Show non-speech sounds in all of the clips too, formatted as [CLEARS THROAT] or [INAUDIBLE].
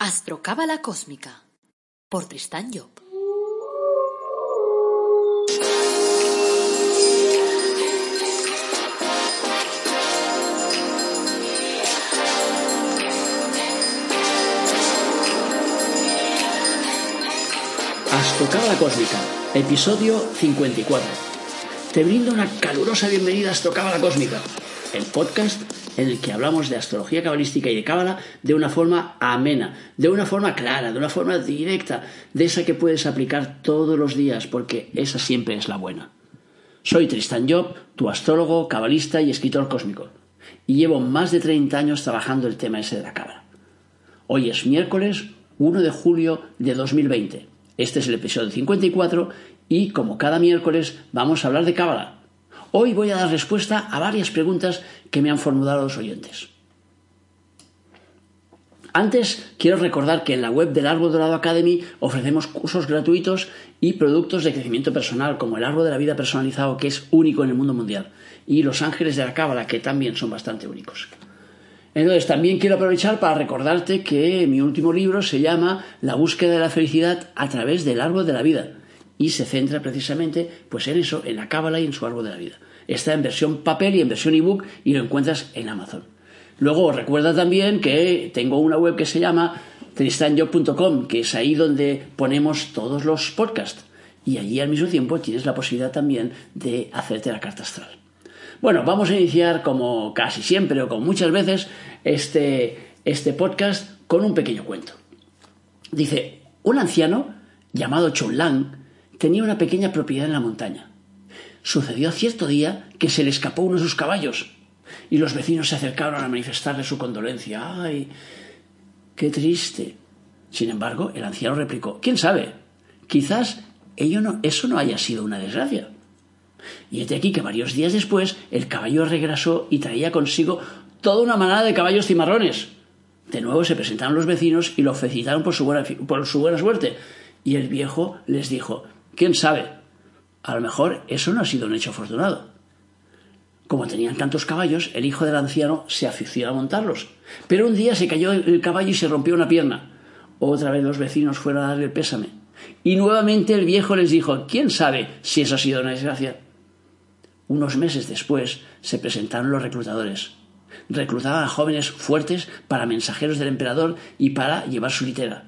Astrocábala Cósmica por Tristán Job. Astrocábala Cósmica, episodio 54. Te brindo una calurosa bienvenida a Astrocábala Cósmica, el podcast en el que hablamos de astrología cabalística y de cábala de una forma amena, de una forma clara, de una forma directa, de esa que puedes aplicar todos los días, porque esa siempre es la buena. Soy Tristan Job, tu astrólogo, cabalista y escritor cósmico, y llevo más de 30 años trabajando el tema ese de la cábala. Hoy es miércoles 1 de julio de 2020. Este es el episodio 54 y como cada miércoles vamos a hablar de cábala, Hoy voy a dar respuesta a varias preguntas que me han formulado los oyentes. Antes, quiero recordar que en la web del Árbol Dorado Academy ofrecemos cursos gratuitos y productos de crecimiento personal, como el Árbol de la Vida personalizado, que es único en el mundo mundial, y los Ángeles de la Cábala, que también son bastante únicos. Entonces, también quiero aprovechar para recordarte que mi último libro se llama La búsqueda de la felicidad a través del Árbol de la Vida y se centra precisamente pues en eso, en la cábala y en su árbol de la vida. Está en versión papel y en versión ebook y lo encuentras en Amazon. Luego recuerda también que tengo una web que se llama tristanjob.com, que es ahí donde ponemos todos los podcasts. Y allí al mismo tiempo tienes la posibilidad también de hacerte la carta astral. Bueno, vamos a iniciar como casi siempre o como muchas veces este, este podcast con un pequeño cuento. Dice, un anciano llamado Lang tenía una pequeña propiedad en la montaña. Sucedió cierto día que se le escapó uno de sus caballos y los vecinos se acercaron a manifestarle su condolencia. ¡Ay! ¡Qué triste! Sin embargo, el anciano replicó, ¿quién sabe? Quizás ello no, eso no haya sido una desgracia. Y es de aquí que varios días después el caballo regresó y traía consigo toda una manada de caballos cimarrones. De nuevo se presentaron los vecinos y lo felicitaron por su buena, por su buena suerte. Y el viejo les dijo, ¿Quién sabe? A lo mejor eso no ha sido un hecho afortunado. Como tenían tantos caballos, el hijo del anciano se aficionó a montarlos. Pero un día se cayó el caballo y se rompió una pierna. Otra vez los vecinos fueron a darle el pésame. Y nuevamente el viejo les dijo, ¿quién sabe si eso ha sido una desgracia? Unos meses después se presentaron los reclutadores. Reclutaban a jóvenes fuertes para mensajeros del emperador y para llevar su litera.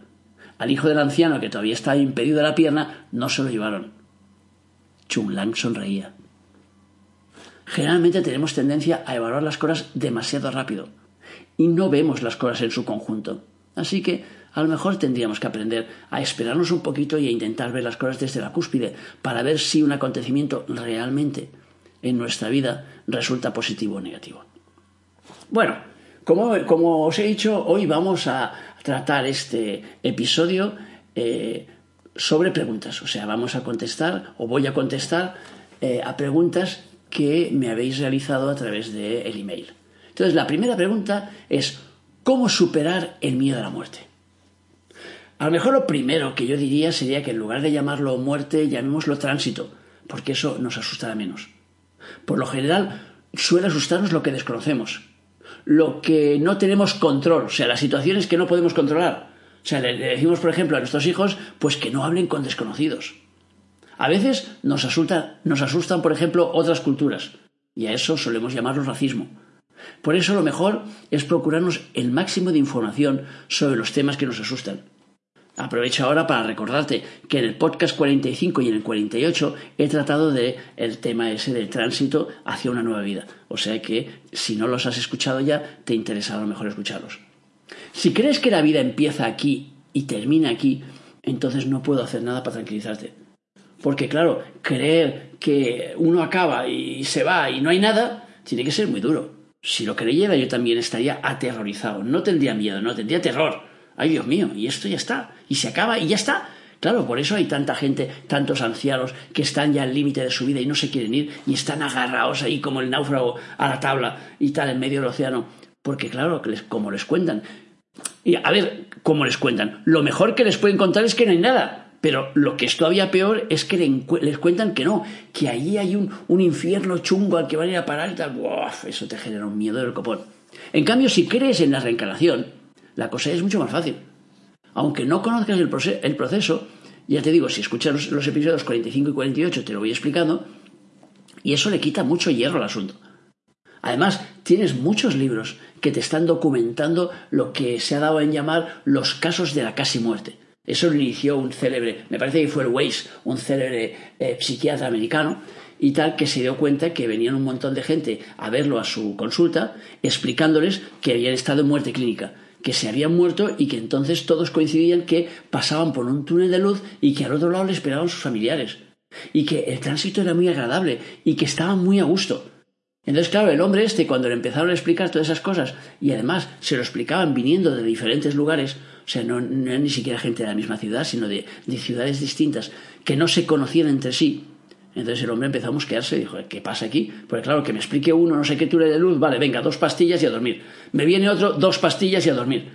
Al hijo del anciano, que todavía estaba impedido de la pierna, no se lo llevaron. Lang sonreía. Generalmente tenemos tendencia a evaluar las cosas demasiado rápido y no vemos las cosas en su conjunto. Así que a lo mejor tendríamos que aprender a esperarnos un poquito y a intentar ver las cosas desde la cúspide para ver si un acontecimiento realmente en nuestra vida resulta positivo o negativo. Bueno, como, como os he dicho, hoy vamos a, tratar este episodio eh, sobre preguntas. O sea, vamos a contestar o voy a contestar eh, a preguntas que me habéis realizado a través del el email. Entonces, la primera pregunta es, ¿cómo superar el miedo a la muerte? A lo mejor lo primero que yo diría sería que en lugar de llamarlo muerte, llamémoslo tránsito, porque eso nos asustará menos. Por lo general, suele asustarnos lo que desconocemos lo que no tenemos control, o sea, las situaciones que no podemos controlar. O sea, le, decimos, por ejemplo, a nuestros hijos, pues que no hablen con desconocidos. A veces nos, nos asustan, por ejemplo, otras culturas, y a eso solemos llamarlo racismo. Por eso lo mejor es procurarnos el máximo de información sobre los temas que nos asustan. Aprovecho ahora para recordarte que en el podcast 45 y en el 48 he tratado de el tema ese del tránsito hacia una nueva vida. O sea que si no los has escuchado ya, te interesa a lo mejor escucharlos. Si crees que la vida empieza aquí y termina aquí, entonces no puedo hacer nada para tranquilizarte. Porque claro, creer que uno acaba y se va y no hay nada, tiene que ser muy duro. Si lo creyera yo también estaría aterrorizado. No tendría miedo, no tendría terror ay Dios mío, y esto ya está, y se acaba y ya está. Claro, por eso hay tanta gente, tantos ancianos que están ya al límite de su vida y no se quieren ir y están agarrados ahí como el náufrago a la tabla y tal en medio del océano. Porque claro, como les cuentan. A ver, como les cuentan, lo mejor que les pueden contar es que no hay nada. Pero lo que es todavía peor es que les cuentan que no, que allí hay un, un infierno chungo al que van a ir a parar y tal. Uf, eso te genera un miedo del copón. En cambio, si crees en la reencarnación, la cosa es mucho más fácil. Aunque no conozcas el, proceso, ya te digo, si escuchas los, episodios 45 y 48 te lo voy explicando, y eso le quita mucho hierro al asunto. Además, tienes muchos libros que te están documentando lo que se ha dado en llamar los casos de la casi muerte. Eso lo inició un célebre, me parece que fue el Weiss, un célebre eh, psiquiatra americano, y tal, que se dio cuenta que venían un montón de gente a verlo a su consulta, explicándoles que habían estado en muerte clínica, que se habían muerto y que entonces todos coincidían que pasaban por un túnel de luz y que al otro lado le esperaban sus familiares, y que el tránsito era muy agradable y que estaban muy a gusto. Entonces, claro, el hombre este, cuando le empezaron a explicar todas esas cosas, y además se lo explicaban viniendo de diferentes lugares, o sea, no, era ni siquiera gente de la misma ciudad, sino de, de ciudades distintas, que no se conocían entre sí, entonces el hombre empezó a mosquearse y dijo, ¿qué pasa aquí? Porque claro, que me explique uno, no sé qué túnel de luz, vale, venga, dos pastillas y a dormir. Me viene otro, dos pastillas y a dormir.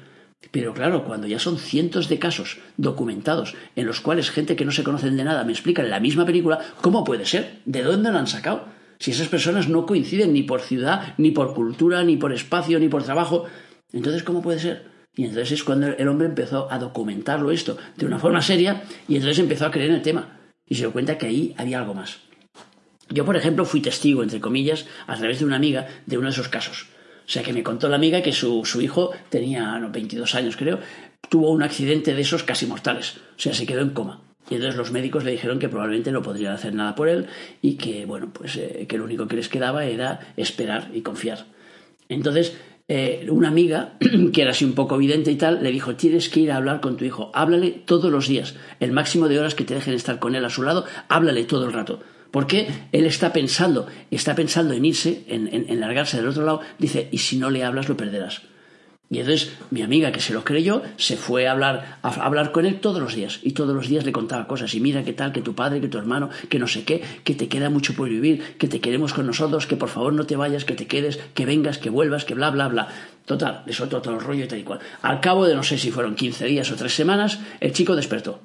Pero claro, cuando ya son cientos de casos documentados en los cuales gente que no se conocen de nada me explica en la misma película, ¿cómo puede ser? ¿De dónde lo han sacado? Si esas personas no coinciden ni por ciudad, ni por cultura, ni por espacio, ni por trabajo, entonces ¿cómo puede ser? Y entonces es cuando el hombre empezó a documentarlo esto de una forma seria y entonces empezó a creer en el tema y se dio cuenta que ahí había algo más. Yo, por ejemplo, fui testigo, entre comillas, a través de una amiga de uno de esos casos. O sea, que me contó la amiga que su, hijo tenía no, 22 años, creo, tuvo un accidente de esos casi mortales. O sea, se quedó en coma. Y entonces los médicos le dijeron que probablemente no podrían hacer nada por él y que, bueno, pues eh, que lo único que les quedaba era esperar y confiar. Entonces, eh, una amiga, [CLEARS THROAT] que era así un poco evidente y tal, le dijo, tienes que ir a hablar con tu hijo, háblale todos los días, el máximo de horas que te dejen estar con él a su lado, háblale todo el rato. Porque él está pensando, está pensando en irse, en, en largarse del otro lado, dice, y si no le hablas lo perderás. Y entonces mi amiga, que se lo creyó, se fue a hablar, a hablar con él todos los días. Y todos los días le contaba cosas. Y mira qué tal, que tu padre, que tu hermano, que no sé qué, que te queda mucho por vivir, que te queremos con nosotros, que por favor no te vayas, que te quedes, que vengas, que vuelvas, que bla, bla, bla. Total, le soltó todo el rollo y tal y cual. Al cabo de no sé si fueron 15 días o tres semanas, el chico despertó.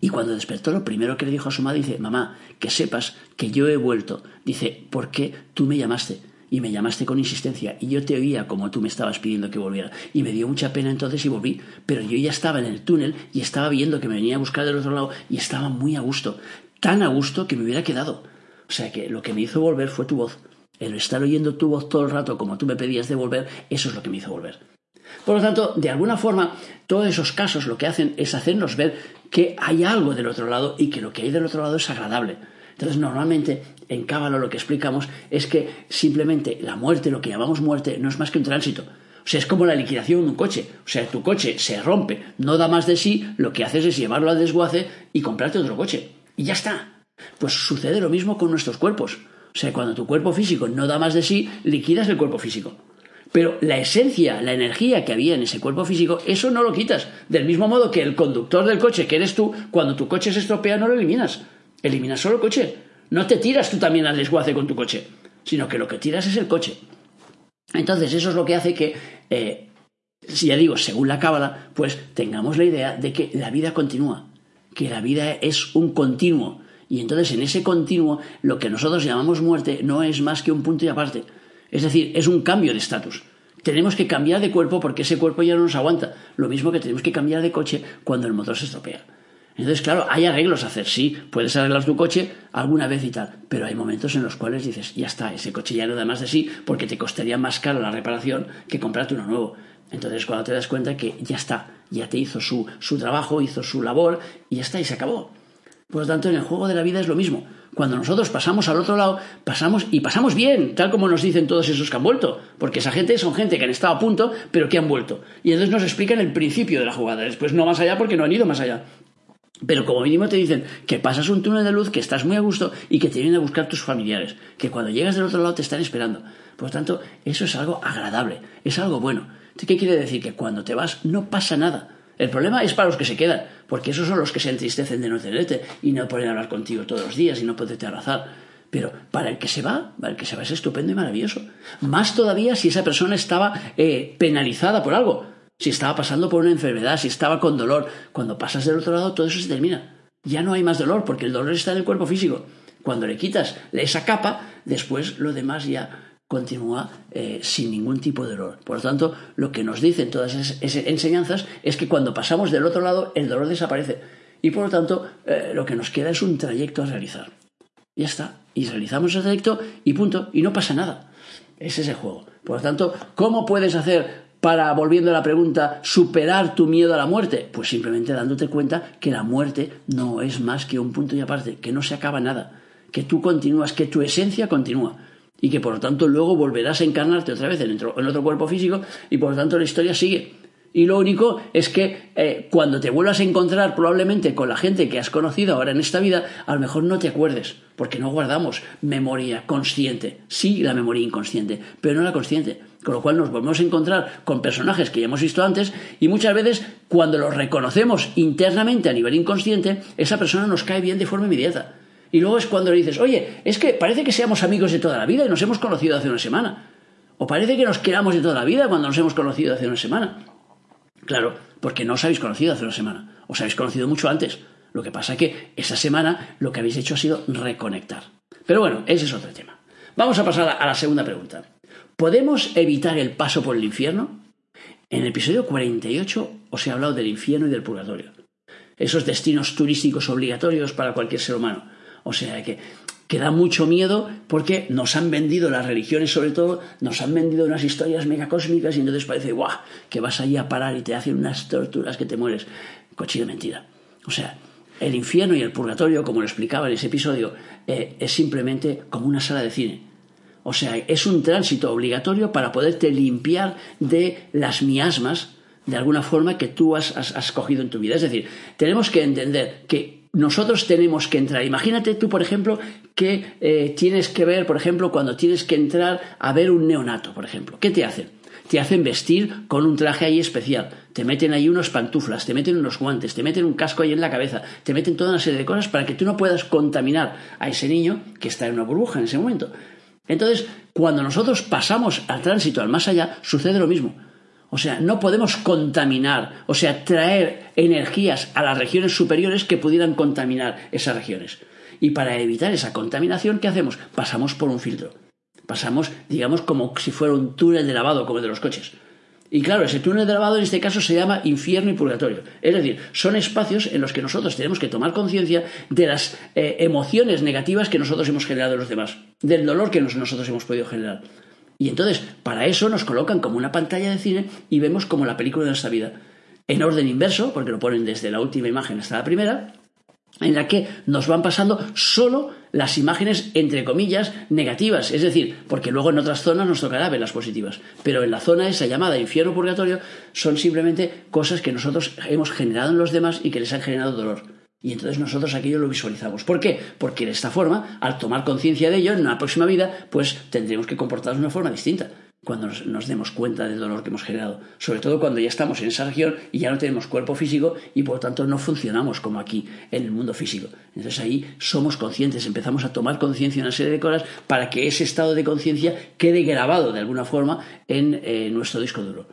Y cuando despertó, lo primero que le dijo a su madre, dice, mamá, que sepas que yo he vuelto. Dice, ¿por qué tú me llamaste? Y me llamaste con insistencia y yo te oía como tú me estabas pidiendo que volviera. Y me dio mucha pena entonces y volví, pero yo ya estaba en el túnel y estaba viendo que me venía a buscar del otro lado y estaba muy a gusto, tan a gusto que me hubiera quedado. O sea que lo que me hizo volver fue tu voz. El estar oyendo tu voz todo el rato como tú me pedías de volver, eso es lo que me hizo volver. Por lo tanto, de alguna forma, todos esos casos lo que hacen es hacernos ver que hay algo del otro lado y que lo que hay del otro lado es agradable. Entonces, normalmente en Cábalo lo que explicamos es que simplemente la muerte, lo que llamamos muerte, no es más que un tránsito. O sea, es como la liquidación de un coche. O sea, tu coche se rompe, no da más de sí, lo que haces es llevarlo al desguace y comprarte otro coche. Y ya está. Pues sucede lo mismo con nuestros cuerpos. O sea, cuando tu cuerpo físico no da más de sí, liquidas el cuerpo físico. Pero la esencia, la energía que había en ese cuerpo físico, eso no lo quitas. Del mismo modo que el conductor del coche, que eres tú, cuando tu coche se estropea no lo eliminas. Eliminas solo el coche. No te tiras tú también al desguace con tu coche, sino que lo que tiras es el coche. Entonces, eso es lo que hace que, eh, si ya digo, según la cábala, pues tengamos la idea de que la vida continúa, que la vida es un continuo. Y entonces, en ese continuo, lo que nosotros llamamos muerte no es más que un punto y aparte. Es decir, es un cambio de estatus. Tenemos que cambiar de cuerpo porque ese cuerpo ya no nos aguanta. Lo mismo que tenemos que cambiar de coche cuando el motor se estropea. Entonces, claro, hay arreglos a hacer, sí, puedes arreglar tu coche alguna vez y tal, pero hay momentos en los cuales dices, ya está, ese coche ya no da más de sí porque te costaría más caro la reparación que comprarte uno nuevo. Entonces, cuando te das cuenta que ya está, ya te hizo su, su trabajo, hizo su labor y ya está, y se acabó. Por lo tanto, en el juego de la vida es lo mismo. Cuando nosotros pasamos al otro lado, pasamos y pasamos bien, tal como nos dicen todos esos que han vuelto. Porque esa gente son gente que han estado a punto, pero que han vuelto. Y entonces nos explican el principio de la jugada. Después no más allá porque no han ido más allá. Pero como mínimo te dicen que pasas un túnel de luz, que estás muy a gusto y que te vienen a buscar tus familiares, que cuando llegas del otro lado te están esperando. Por lo tanto, eso es algo agradable, es algo bueno. ¿Qué quiere decir? Que cuando te vas no pasa nada. El problema es para los que se quedan, porque esos son los que se entristecen de no tenerte y no poder hablar contigo todos los días y no poderte abrazar. Pero para el que se va, para el que se va es estupendo y maravilloso. Más todavía si esa persona estaba eh, penalizada por algo si estaba pasando por una enfermedad, si estaba con dolor. Cuando pasas del otro lado, todo eso se termina. Ya no hay más dolor, porque el dolor está en el cuerpo físico. Cuando le quitas esa capa, después lo demás ya continúa eh, sin ningún tipo de dolor. Por lo tanto, lo que nos dicen todas esas, enseñanzas es que cuando pasamos del otro lado, el dolor desaparece. Y por lo tanto, eh, lo que nos queda es un trayecto a realizar. Ya está. Y realizamos el trayecto y punto. Y no pasa nada. Ese es el juego. Por lo tanto, ¿cómo puedes hacer para, volviendo a la pregunta, superar tu miedo a la muerte? Pues simplemente dándote cuenta que la muerte no es más que un punto y aparte, que no se acaba nada, que tú continúas, que tu esencia continúa y que por lo tanto luego volverás a encarnarte otra vez en otro, cuerpo físico y por lo tanto la historia sigue. Y lo único es que eh, cuando te vuelvas a encontrar probablemente con la gente que has conocido ahora en esta vida, a lo mejor no te acuerdes, porque no guardamos memoria consciente. Sí, la memoria inconsciente, pero no la consciente. Con lo cual nos volvemos a encontrar con personajes que ya hemos visto antes y muchas veces cuando los reconocemos internamente a nivel inconsciente, esa persona nos cae bien de forma inmediata. Y luego es cuando le dices, oye, es que parece que seamos amigos de toda la vida y nos hemos conocido hace una semana. O parece que nos queramos de toda la vida cuando nos hemos conocido hace una semana. Claro, porque no os habéis conocido hace una semana. Os habéis conocido mucho antes. Lo que pasa es que esa semana lo que habéis hecho ha sido reconectar. Pero bueno, ese es otro tema. Vamos a pasar a la segunda pregunta. ¿Podemos evitar el paso por el infierno? En el episodio 48 os he hablado del infierno y del purgatorio. Esos destinos turísticos obligatorios para cualquier ser humano. O sea que, que da mucho miedo porque nos han vendido las religiones, sobre todo, nos han vendido unas historias megacósmicas y entonces parece, guau, que vas allí a parar y te hacen unas torturas que te mueres. Cochina mentira. O sea, el infierno y el purgatorio, como lo explicaba en ese episodio, eh, es simplemente como una sala de cine. O sea, es un tránsito obligatorio para poderte limpiar de las miasmas de alguna forma que tú has, cogido en tu vida. Es decir, tenemos que entender que nosotros tenemos que entrar. Imagínate tú, por ejemplo, que eh, tienes que ver, por ejemplo, cuando tienes que entrar a ver un neonato, por ejemplo. ¿Qué te hacen? Te hacen vestir con un traje ahí especial, te meten ahí unos pantuflas, te meten unos guantes, te meten un casco ahí en la cabeza, te meten toda una serie de cosas para que tú no puedas contaminar a ese niño que está en una burbuja en ese momento. Entonces, cuando nosotros pasamos al tránsito al más allá, sucede lo mismo. O sea, no podemos contaminar, o sea, traer energías a las regiones superiores que pudieran contaminar esas regiones. Y para evitar esa contaminación, ¿qué hacemos? Pasamos por un filtro. Pasamos, digamos, como si fuera un túnel de lavado, como el de los coches. Y claro, ese túnel de lavado en este caso se llama infierno y purgatorio. Es decir, son espacios en los que nosotros tenemos que tomar conciencia de las eh, emociones negativas que nosotros hemos generado en los demás, del dolor que nosotros hemos podido generar. Y entonces, para eso nos colocan como una pantalla de cine y vemos como la película de nuestra vida. En orden inverso, porque lo ponen desde la última imagen hasta la primera, en la que nos van pasando solo las imágenes, entre comillas, negativas. Es decir, porque luego en otras zonas nos tocará ver las positivas. Pero en la zona esa llamada infierno purgatorio son simplemente cosas que nosotros hemos generado en los demás y que les han generado dolor. Y entonces nosotros aquello lo visualizamos. ¿Por qué? Porque de esta forma, al tomar conciencia de ello en una próxima vida, pues tendremos que comportarnos de una forma distinta cuando nos, demos cuenta del dolor que hemos generado. Sobre todo cuando ya estamos en esa región y ya no tenemos cuerpo físico y por lo tanto no funcionamos como aquí en el mundo físico. Entonces ahí somos conscientes, empezamos a tomar conciencia una serie de cosas para que ese estado de conciencia quede grabado de alguna forma en eh, nuestro disco duro.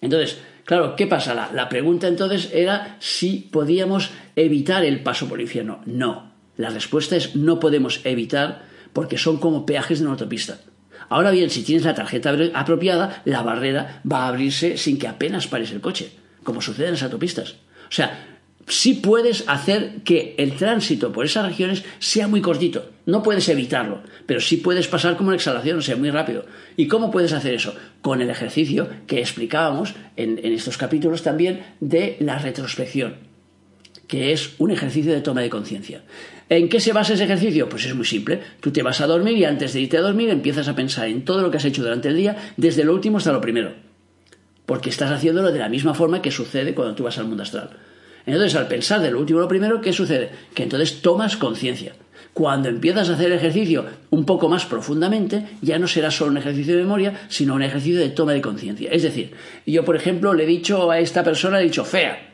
Entonces, Claro, ¿qué pasa? La, pregunta entonces era si podíamos evitar el paso por el infierno. No. La respuesta es no podemos evitar porque son como peajes de una autopista. Ahora bien, si tienes la tarjeta apropiada, la barrera va a abrirse sin que apenas pares el coche, como sucede en las autopistas. O sea, sí puedes hacer que el tránsito por esas regiones sea muy cortito. No puedes evitarlo, pero sí puedes pasar como una exhalación, o sea, muy rápido. ¿Y cómo puedes hacer eso? Con el ejercicio que explicábamos en, estos capítulos también de la retrospección, que es un ejercicio de toma de conciencia. ¿En qué se basa ese ejercicio? Pues es muy simple. Tú te vas a dormir y antes de irte a dormir empiezas a pensar en todo lo que has hecho durante el día, desde lo último hasta lo primero. Porque estás haciéndolo de la misma forma que sucede cuando tú vas al mundo astral. Entonces, al pensar de lo último a lo primero, ¿qué sucede? Que entonces tomas conciencia. Cuando empiezas a hacer ejercicio un poco más profundamente, ya no será solo un ejercicio de memoria, sino un ejercicio de toma de conciencia. Es decir, yo, por ejemplo, le he dicho a esta persona, he dicho fea.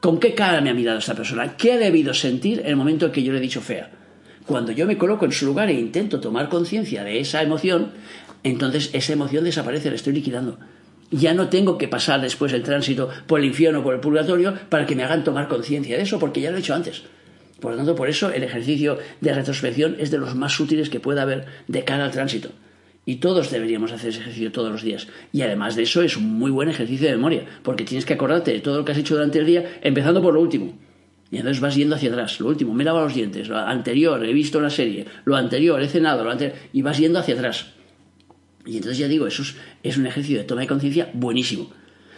¿Con qué cara me ha mirado esta persona? ¿Qué ha debido sentir en el momento en que yo le he dicho fea? Cuando yo me coloco en su lugar e intento tomar conciencia de esa emoción, entonces esa emoción desaparece, la estoy liquidando. Ya no tengo que pasar después el tránsito por el infierno o por el purgatorio para que me hagan tomar conciencia de eso, porque ya lo he hecho antes. Por lo tanto, por eso el ejercicio de retrospección es de los más útiles que pueda haber de cara al tránsito. Y todos deberíamos hacer ese ejercicio todos los días. Y además de eso es un muy buen ejercicio de memoria, porque tienes que acordarte de todo lo que has hecho durante el día, empezando por lo último. Y entonces vas yendo hacia atrás. Lo último, me he lavado los dientes. Lo anterior, he visto una serie. Lo anterior, he cenado. Lo anterior, y vas yendo hacia atrás. Y entonces ya digo, eso es, un ejercicio de toma de conciencia buenísimo.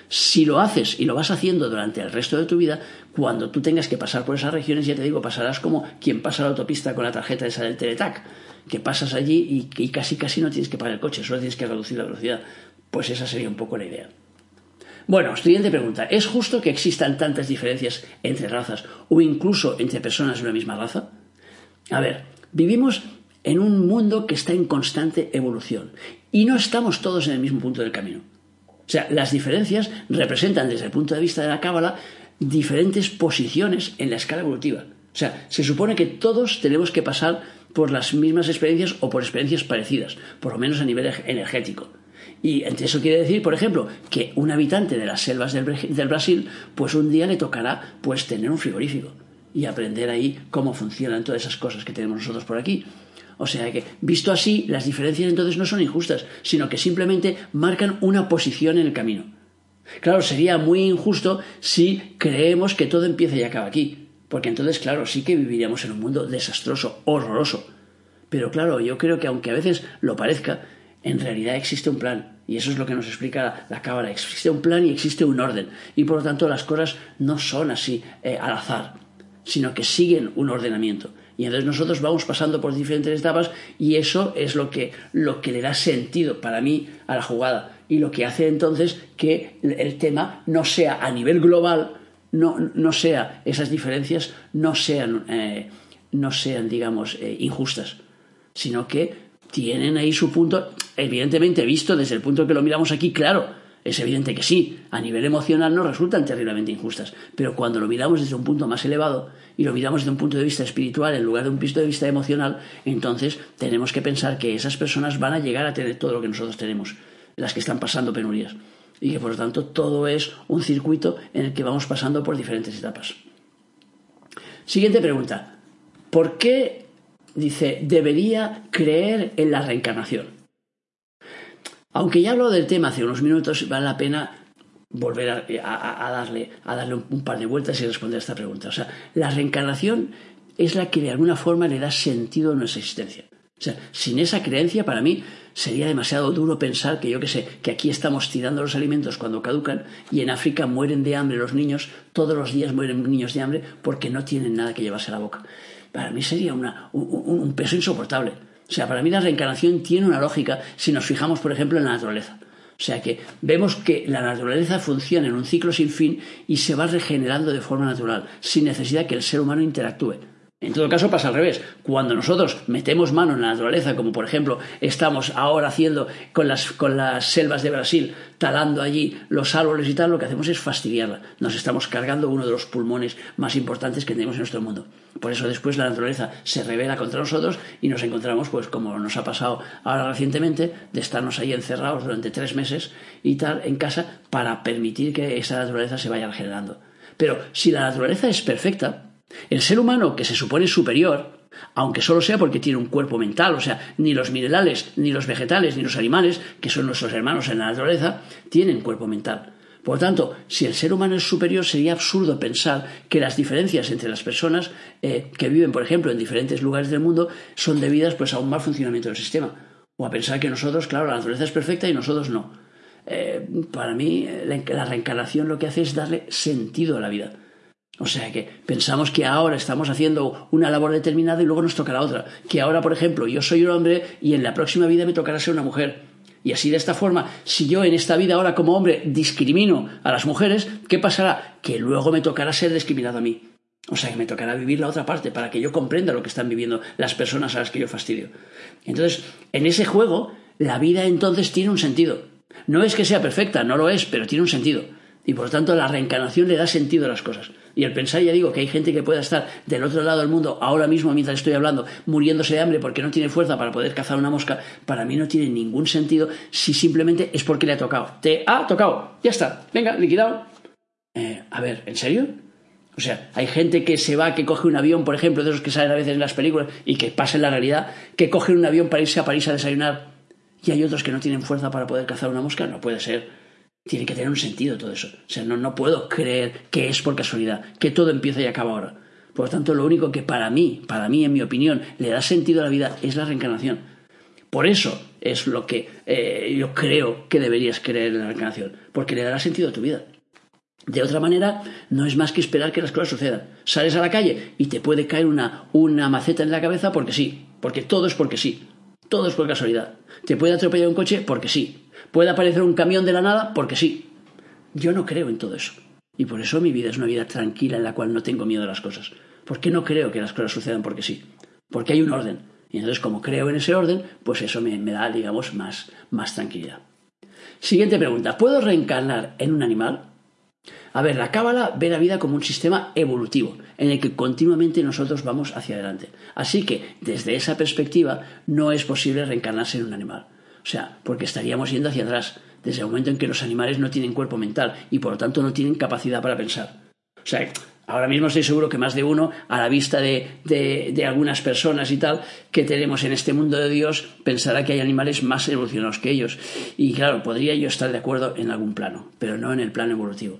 Si lo haces y lo vas haciendo durante el resto de tu vida, cuando tú tengas que pasar por esas regiones, ya te digo, pasarás como quien pasa la autopista con la tarjeta esa del Teletac, que pasas allí y, casi casi no tienes que parar el coche, solo tienes que reducir la velocidad. Pues esa sería un poco la idea. Bueno, siguiente pregunta. ¿Es justo que existan tantas diferencias entre razas o incluso entre personas de una misma raza? A ver, vivimos en un mundo que está en constante evolución y no estamos todos en el mismo punto del camino. O sea, las diferencias representan desde el punto de vista de la cábala diferentes posiciones en la escala evolutiva. O sea, se supone que todos tenemos que pasar por las mismas experiencias o por experiencias parecidas, por lo menos a nivel energético. Y eso quiere decir, por ejemplo, que un habitante de las selvas del, Brasil, pues un día le tocará pues tener un frigorífico y aprender ahí cómo funcionan todas esas cosas que tenemos nosotros por aquí. O sea que, visto así, las diferencias entonces no son injustas, sino que simplemente marcan una posición en el camino. Claro, sería muy injusto si creemos que todo empieza y acaba aquí, porque entonces, claro, sí que viviríamos en un mundo desastroso, horroroso. Pero claro, yo creo que aunque a veces lo parezca, en realidad existe un plan. Y eso es lo que nos explica la, Cábala. Existe un plan y existe un orden. Y por lo tanto las cosas no son así eh, al azar, sino que siguen un ordenamiento. Y entonces nosotros vamos pasando por diferentes etapas y eso es lo que, lo que le da sentido para mí a la jugada y lo que hace entonces que el tema no sea a nivel global, no, no sea, esas diferencias no sean, eh, no sean digamos, eh, injustas, sino que tienen ahí su punto, evidentemente visto desde el punto que lo miramos aquí, claro, es evidente que sí, a nivel emocional no resultan terriblemente injustas, pero cuando lo miramos desde un punto más elevado y lo miramos desde un punto de vista espiritual en lugar de un punto de vista emocional, entonces tenemos que pensar que esas personas van a llegar a tener todo lo que nosotros tenemos, las que están pasando penurias, y que por lo tanto todo es un circuito en el que vamos pasando por diferentes etapas. Siguiente pregunta. ¿Por qué, dice, debería creer en la reencarnación? Aunque ya hablo del tema hace unos minutos, vale la pena volver a, darle, a darle un, par de vueltas y responder a esta pregunta. O sea, la reencarnación es la que de alguna forma le da sentido a nuestra existencia. O sea, sin esa creencia, para mí, sería demasiado duro pensar que yo que sé, que aquí estamos tirando los alimentos cuando caducan y en África mueren de hambre los niños, todos los días mueren niños de hambre porque no tienen nada que llevarse a la boca. Para mí sería un peso insoportable. O sea, para mí la reencarnación tiene una lógica si nos fijamos, por ejemplo, en la naturaleza. O sea que vemos que la naturaleza funciona en un ciclo sin fin y se va regenerando de forma natural, sin necesidad que el ser humano interactúe. En todo caso pasa al revés. Cuando nosotros metemos mano en la naturaleza, como por ejemplo estamos ahora haciendo con las, con las selvas de Brasil, talando allí los árboles y tal, lo que hacemos es fastidiarla. Nos estamos cargando uno de los pulmones más importantes que tenemos en nuestro mundo. Por eso después la naturaleza se revela contra nosotros y nos encontramos, pues como nos ha pasado ahora recientemente, de estarnos ahí encerrados durante tres meses y tal en casa para permitir que esa naturaleza se vaya regenerando. Pero si la naturaleza es perfecta, el ser humano, que se supone superior, aunque solo sea porque tiene un cuerpo mental, o sea, ni los minerales, ni los vegetales, ni los animales, que son nuestros hermanos en la naturaleza, tienen cuerpo mental. Por tanto, si el ser humano es superior, sería absurdo pensar que las diferencias entre las personas eh, que viven, por ejemplo, en diferentes lugares del mundo son debidas pues, a un mal funcionamiento del sistema. O a pensar que nosotros, claro, la naturaleza es perfecta y nosotros no. Eh, para mí, la reencarnación lo que hace es darle sentido a la vida. O sea que pensamos que ahora estamos haciendo una labor determinada y luego nos tocará otra. Que ahora, por ejemplo, yo soy un hombre y en la próxima vida me tocará ser una mujer. Y así de esta forma, si yo en esta vida ahora como hombre discrimino a las mujeres, ¿qué pasará? Que luego me tocará ser discriminado a mí. O sea que me tocará vivir la otra parte para que yo comprenda lo que están viviendo las personas a las que yo fastidio. Entonces, en ese juego, la vida entonces tiene un sentido. No es que sea perfecta, no lo es, pero tiene un sentido. Y por lo tanto la reencarnación le da sentido a las cosas. Y el pensar, ya digo, que hay gente que pueda estar del otro lado del mundo ahora mismo mientras estoy hablando, muriéndose de hambre porque no tiene fuerza para poder cazar una mosca, para mí no tiene ningún sentido si simplemente es porque le ha tocado. Te ha tocado. Ya está. Venga, liquidado. Eh, a ver, ¿en serio? O sea, hay gente que se va, que coge un avión, por ejemplo, de esos que salen a veces en las películas y que pasa en la realidad, que coge un avión para irse a París a desayunar y hay otros que no tienen fuerza para poder cazar una mosca, no puede ser. Tiene que tener un sentido todo eso. O sea, no, no puedo creer que es por casualidad, que todo empieza y acaba ahora. Por lo tanto, lo único que para mí, para mí, en mi opinión, le da sentido a la vida es la reencarnación. Por eso es lo que eh, yo creo que deberías creer en la reencarnación, porque le dará sentido a tu vida. De otra manera, no es más que esperar que las cosas sucedan. Sales a la calle y te puede caer una, una maceta en la cabeza porque sí, porque todo es porque sí, todo es por casualidad. Te puede atropellar un coche porque sí, puede aparecer un camión de la nada porque sí. Yo no creo en todo eso. Y por eso mi vida es una vida tranquila en la cual no tengo miedo a las cosas. Porque no creo que las cosas sucedan porque sí. Porque hay un orden. Y entonces, como creo en ese orden, pues eso me, da, digamos, más, más tranquilidad. Siguiente pregunta. ¿Puedo reencarnar en un animal? A ver, la cábala ve la vida como un sistema evolutivo, en el que continuamente nosotros vamos hacia adelante. Así que, desde esa perspectiva, no es posible reencarnarse en un animal. O sea, porque estaríamos yendo hacia atrás, desde el momento en que los animales no tienen cuerpo mental y por lo tanto no tienen capacidad para pensar. O sea, Ahora mismo estoy seguro que más de uno, a la vista de, de, algunas personas y tal, que tenemos en este mundo de Dios, pensará que hay animales más evolucionados que ellos. Y claro, podría yo estar de acuerdo en algún plano, pero no en el plano evolutivo.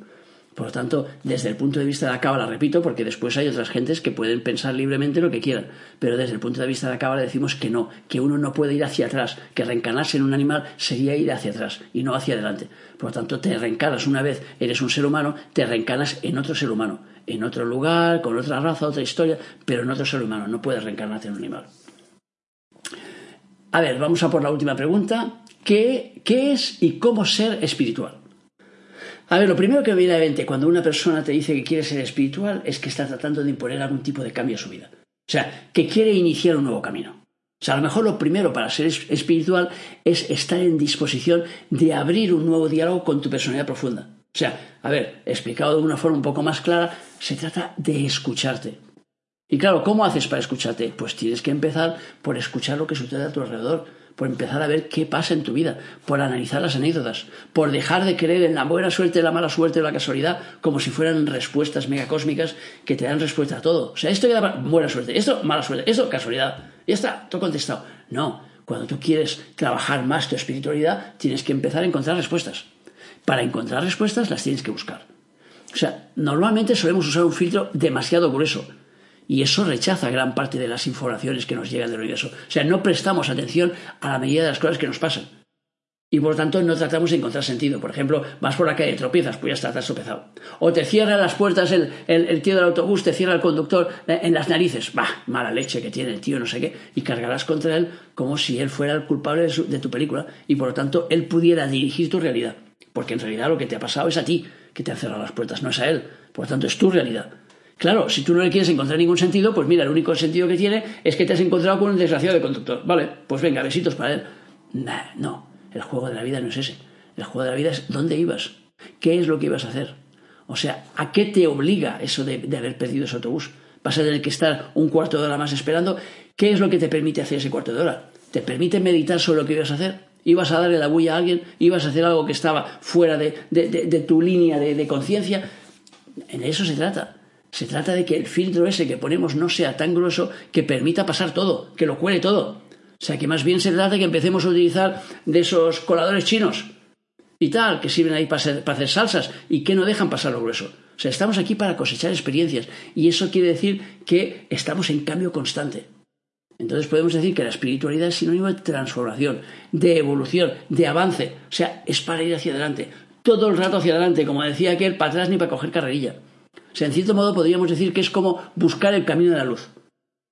Por lo tanto, desde el punto de vista de la cábala, repito, porque después hay otras gentes que pueden pensar libremente lo que quieran, pero desde el punto de vista de la cábala decimos que no, que uno no puede ir hacia atrás, que reencarnarse en un animal sería ir hacia atrás y no hacia adelante. Por lo tanto, te reencarnas una vez, eres un ser humano, te reencarnas en otro ser humano, en otro lugar, con otra raza, otra historia, pero en otro ser humano, no puedes reencarnarte en un animal. A ver, vamos a por la última pregunta. ¿Qué, qué es y cómo ser espiritual? A ver, lo primero que me viene a la mente cuando una persona te dice que quiere ser espiritual es que está tratando de imponer algún tipo de cambio a su vida. O sea, que quiere iniciar un nuevo camino. O sea, a lo mejor lo primero para ser espiritual es estar en disposición de abrir un nuevo diálogo con tu personalidad profunda. O sea, a ver, explicado de una forma un poco más clara, se trata de escucharte. Y claro, ¿cómo haces para escucharte? Pues tienes que empezar por escuchar lo que sucede a tu alrededor por empezar a ver qué pasa en tu vida, por analizar las anécdotas, por dejar de creer en la buena suerte, la mala suerte o la casualidad como si fueran respuestas megacósmicas que te dan respuesta a todo. O sea, esto ya buena suerte, esto mala suerte, esto casualidad. Ya está, todo contestado. No, cuando tú quieres trabajar más tu espiritualidad, tienes que empezar a encontrar respuestas. Para encontrar respuestas las tienes que buscar. O sea, normalmente solemos usar un filtro demasiado grueso y eso rechaza gran parte de las informaciones que nos llegan del universo. O sea, no prestamos atención a la medida de las cosas que nos pasan. Y por tanto no tratamos de encontrar sentido. Por ejemplo, vas por la calle, tropiezas, pues ya está, te tropezado. O te cierra las puertas el, tío del autobús, te cierra el conductor en las narices. Bah, mala leche que tiene el tío, no sé qué. Y cargarás contra él como si él fuera el culpable de, de tu película y por lo tanto él pudiera dirigir tu realidad. Porque en realidad lo que te ha pasado es a ti que te han cerrado las puertas, no es a él. Por lo tanto es tu realidad. Claro, si tú no le quieres encontrar ningún sentido, pues mira, el único sentido que tiene es que te has encontrado con un desgraciado de conductor. Vale, pues venga, besitos para él. No, el juego de la vida no es ese. El juego de la vida es dónde ibas, qué es lo que ibas a hacer. O sea, ¿a qué te obliga eso de, haber perdido ese autobús? Vas a tener que estar un cuarto de hora más esperando. ¿Qué es lo que te permite hacer ese cuarto de hora? ¿Te permite meditar sobre lo que ibas a hacer? ¿Ibas a darle la bulla a alguien? ¿Ibas a hacer algo que estaba fuera de tu línea de conciencia? En eso se trata. Se trata de que el filtro ese que ponemos no sea tan grueso que permita pasar todo, que lo cuele todo. O sea, que más bien se trata de que empecemos a utilizar de esos coladores chinos y tal, que sirven ahí para hacer, salsas y que no dejan pasar lo grueso. O sea, estamos aquí para cosechar experiencias y eso quiere decir que estamos en cambio constante. Entonces podemos decir que la espiritualidad es sinónimo de transformación, de evolución, de avance. O sea, es para ir hacia adelante. Todo el rato hacia adelante, como decía aquel, para atrás ni para coger carrerilla. Sea, en cierto modo podríamos decir que es como buscar el camino de la luz.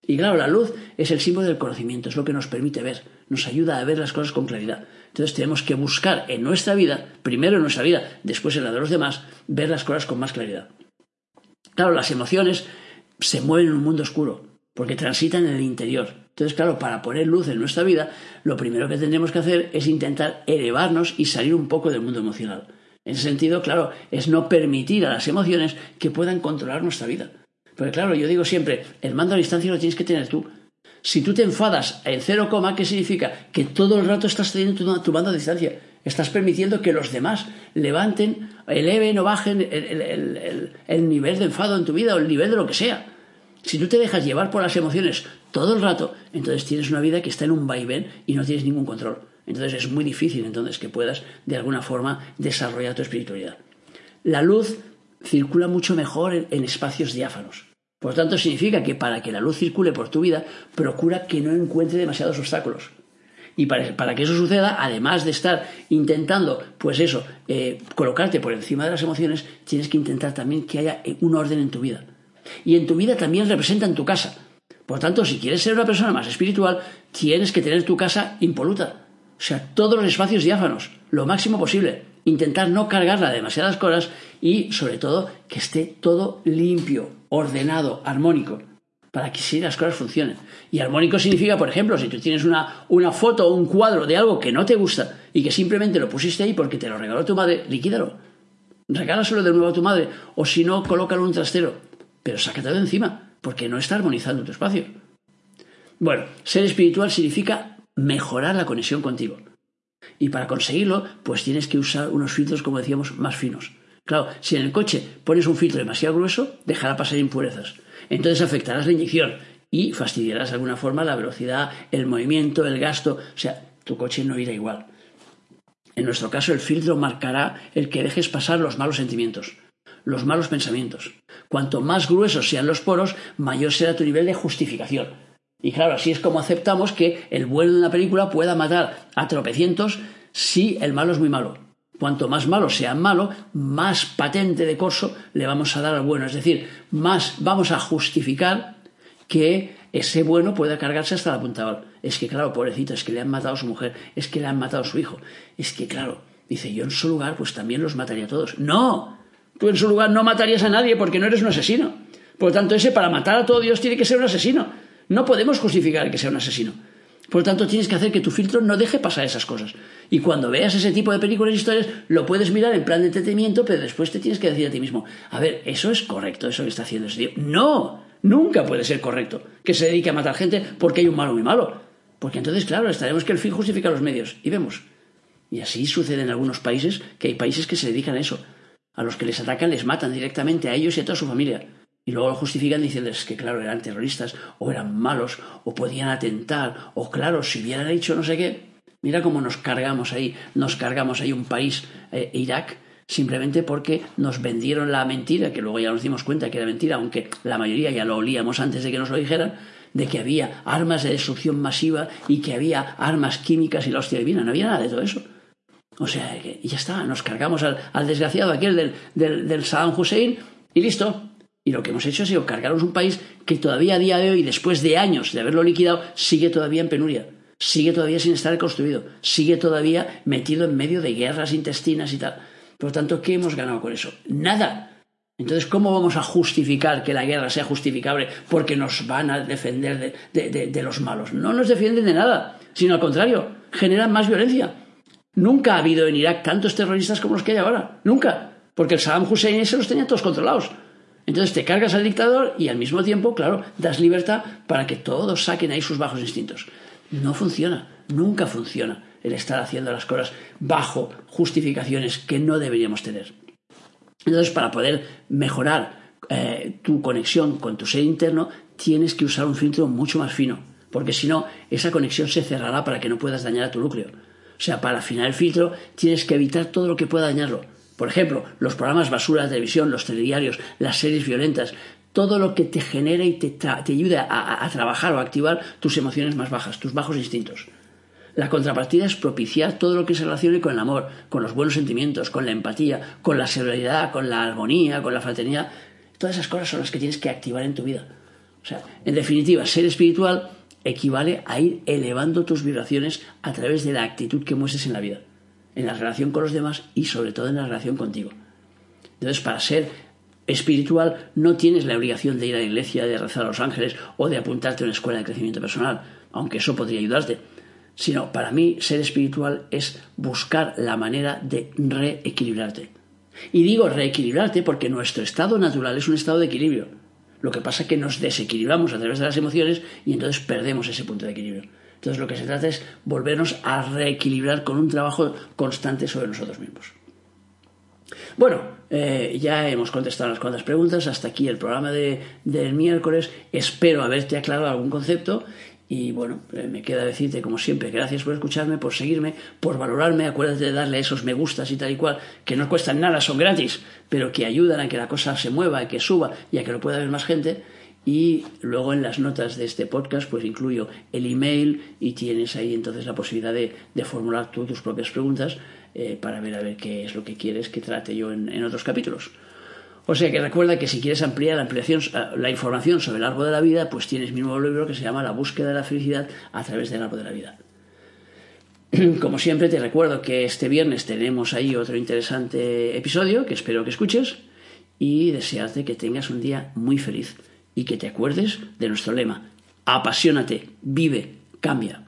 Y claro, la luz es el símbolo del conocimiento, es lo que nos permite ver, nos ayuda a ver las cosas con claridad. Entonces tenemos que buscar en nuestra vida, primero en nuestra vida, después en la de los demás, ver las cosas con más claridad. Claro, las emociones se mueven en un mundo oscuro, porque transitan en el interior. Entonces, claro, para poner luz en nuestra vida, lo primero que tendremos que hacer es intentar elevarnos y salir un poco del mundo emocional. En ese sentido, claro, es no permitir a las emociones que puedan controlar nuestra vida. Porque claro, yo digo siempre, el mando a distancia lo tienes que tener tú. Si tú te enfadas en cero coma, ¿qué significa? Que todo el rato estás teniendo tu, mando a distancia. Estás permitiendo que los demás levanten, eleven o bajen el, el nivel de enfado en tu vida o el nivel de lo que sea. Si tú te dejas llevar por las emociones todo el rato, entonces tienes una vida que está en un vaivén y no tienes ningún control. Entonces es muy difícil entonces que puedas de alguna forma desarrollar tu espiritualidad. La luz circula mucho mejor en, espacios diáfanos. Por tanto, significa que para que la luz circule por tu vida, procura que no encuentre demasiados obstáculos. Y para, que eso suceda, además de estar intentando, pues eso, eh, colocarte por encima de las emociones, tienes que intentar también que haya un orden en tu vida. Y en tu vida también representa en tu casa. Por tanto, si quieres ser una persona más espiritual, tienes que tener tu casa impoluta. O sea, todos los espacios diáfanos, lo máximo posible. Intentar no cargarla de demasiadas cosas y, sobre todo, que esté todo limpio, ordenado, armónico para que sí las cosas funcionen. Y armónico significa, por ejemplo, si tú tienes una, una foto o un cuadro de algo que no te gusta y que simplemente lo pusiste ahí porque te lo regaló tu madre, liquídalo. Regálaselo de nuevo a tu madre. O si no, colócalo en un trastero. Pero sácate de encima, porque no está armonizando tu espacio. Bueno, ser espiritual significa mejorar la conexión contigo. Y para conseguirlo, pues tienes que usar unos filtros, como decíamos, más finos. Claro, si en el coche pones un filtro demasiado grueso, dejará pasar impurezas entonces afectarás la inyección y fastidiarás de alguna forma la velocidad, el movimiento, el gasto, o sea, tu coche no irá igual. En nuestro caso, el filtro marcará el que dejes pasar los malos sentimientos, los malos pensamientos. Cuanto más gruesos sean los poros, mayor será tu nivel de justificación. Y claro, así es como aceptamos que el bueno de una película pueda matar a tropecientos si el malo es muy malo. Cuanto más malo sea malo, más patente de corso le vamos a dar al bueno. Es decir, más vamos a justificar que ese bueno pueda cargarse hasta la punta Es que, claro, pobrecito, es que le han matado a su mujer, es que le han matado a su hijo. Es que, claro, dice, yo en su lugar, pues también los mataría a todos. ¡No! Tú en su lugar no matarías a nadie porque no eres un asesino. Por lo tanto, ese para matar a todo Dios tiene que ser un asesino. No podemos justificar que sea un asesino. Por lo tanto, tienes que hacer que tu filtro no deje pasar esas cosas. Y cuando veas ese tipo de películas y historias, lo puedes mirar en plan de entretenimiento, pero después te tienes que decir a ti mismo, a ver, ¿eso es correcto, eso que está haciendo ese tío? No, nunca puede ser correcto que se dedique a matar gente porque hay un malo muy malo. Porque entonces, claro, estaremos que el fin justifica los medios. Y vemos. Y así sucede en algunos países, que hay países que se dedican a eso. A los que les atacan les matan directamente a ellos y a toda su familia. Y luego lo justifican diciéndoles que, claro, eran terroristas, o eran malos, o podían atentar, o claro, si hubieran hecho no sé qué. Mira cómo nos cargamos ahí, nos cargamos ahí un país, eh, Irak, simplemente porque nos vendieron la mentira, que luego ya nos dimos cuenta que era mentira, aunque la mayoría ya lo olíamos antes de que nos lo dijeran, de que había armas de destrucción masiva y que había armas químicas y la hostia divina. No había nada de todo eso. O sea, y ya está, nos cargamos al, desgraciado aquel del, del, del Saddam Hussein y listo. Y lo que hemos hecho ha sido cargarnos un país que todavía a día de hoy, después de años de haberlo liquidado, sigue todavía en penuria, sigue todavía sin estar construido, sigue todavía metido en medio de guerras intestinas y tal. Por lo tanto, ¿qué hemos ganado con eso? Nada. Entonces, ¿cómo vamos a justificar que la guerra sea justificable porque nos van a defender de, de los malos? No nos defienden de nada, sino al contrario, generan más violencia. Nunca ha habido en Irak tantos terroristas como los que hay ahora. Nunca. Porque el Saddam Hussein se los tenía todos controlados. Entonces te cargas al dictador y al mismo tiempo, claro, das libertad para que todos saquen ahí sus bajos instintos. No funciona, nunca funciona el estar haciendo las cosas bajo justificaciones que no deberíamos tener. Entonces, para poder mejorar eh, tu conexión con tu ser interno, tienes que usar un filtro mucho más fino, porque si no, esa conexión se cerrará para que no puedas dañar a tu núcleo. O sea, para afinar el filtro, tienes que evitar todo lo que pueda dañarlo por ejemplo, los programas basura de televisión, los telediarios, las series violentas, todo lo que te genere y te, te ayude a, trabajar o a activar tus emociones más bajas, tus bajos instintos. La contrapartida es propiciar todo lo que se relacione con el amor, con los buenos sentimientos, con la empatía, con la solidaridad, con la armonía, con la fraternidad. Todas esas cosas son las que tienes que activar en tu vida. O sea, en definitiva, ser espiritual equivale a ir elevando tus vibraciones a través de la actitud que muestres en la vida en la relación con los demás y sobre todo en la relación contigo. Entonces, para ser espiritual no tienes la obligación de ir a la iglesia, de rezar a los ángeles o de apuntarte a una escuela de crecimiento personal, aunque eso podría ayudarte. Sino, para mí, ser espiritual es buscar la manera de reequilibrarte. Y digo reequilibrarte porque nuestro estado natural es un estado de equilibrio. Lo que pasa es que nos desequilibramos a través de las emociones y entonces perdemos ese punto de equilibrio. Entonces lo que se trata es volvernos a reequilibrar con un trabajo constante sobre nosotros mismos. Bueno, eh, ya hemos contestado unas cuantas preguntas. Hasta aquí el programa del miércoles. Espero haberte aclarado algún concepto Y bueno, eh, me queda decirte, como siempre, gracias por escucharme, por seguirme, por valorarme. Acuérdate de darle esos me gustas y tal y cual, que no cuestan nada, son gratis, pero que ayudan a que la cosa se mueva, a que suba y a que lo pueda ver más gente. Y luego en las notas de este podcast, pues incluyo el email y tienes ahí entonces la posibilidad de, formular tú tus propias preguntas eh, para ver a ver qué es lo que quieres que trate yo en otros capítulos. O sea que recuerda que si quieres ampliar la, ampliación, eh, la información sobre el árbol de la vida, pues tienes mi nuevo libro que se llama La búsqueda de la felicidad a través del árbol de la vida. [CLEARS THROAT] Como siempre te recuerdo que este viernes tenemos ahí otro interesante episodio que espero que escuches y desearte que tengas un día muy feliz y que te acuerdes de nuestro lema. Apasionate, vive, cambia.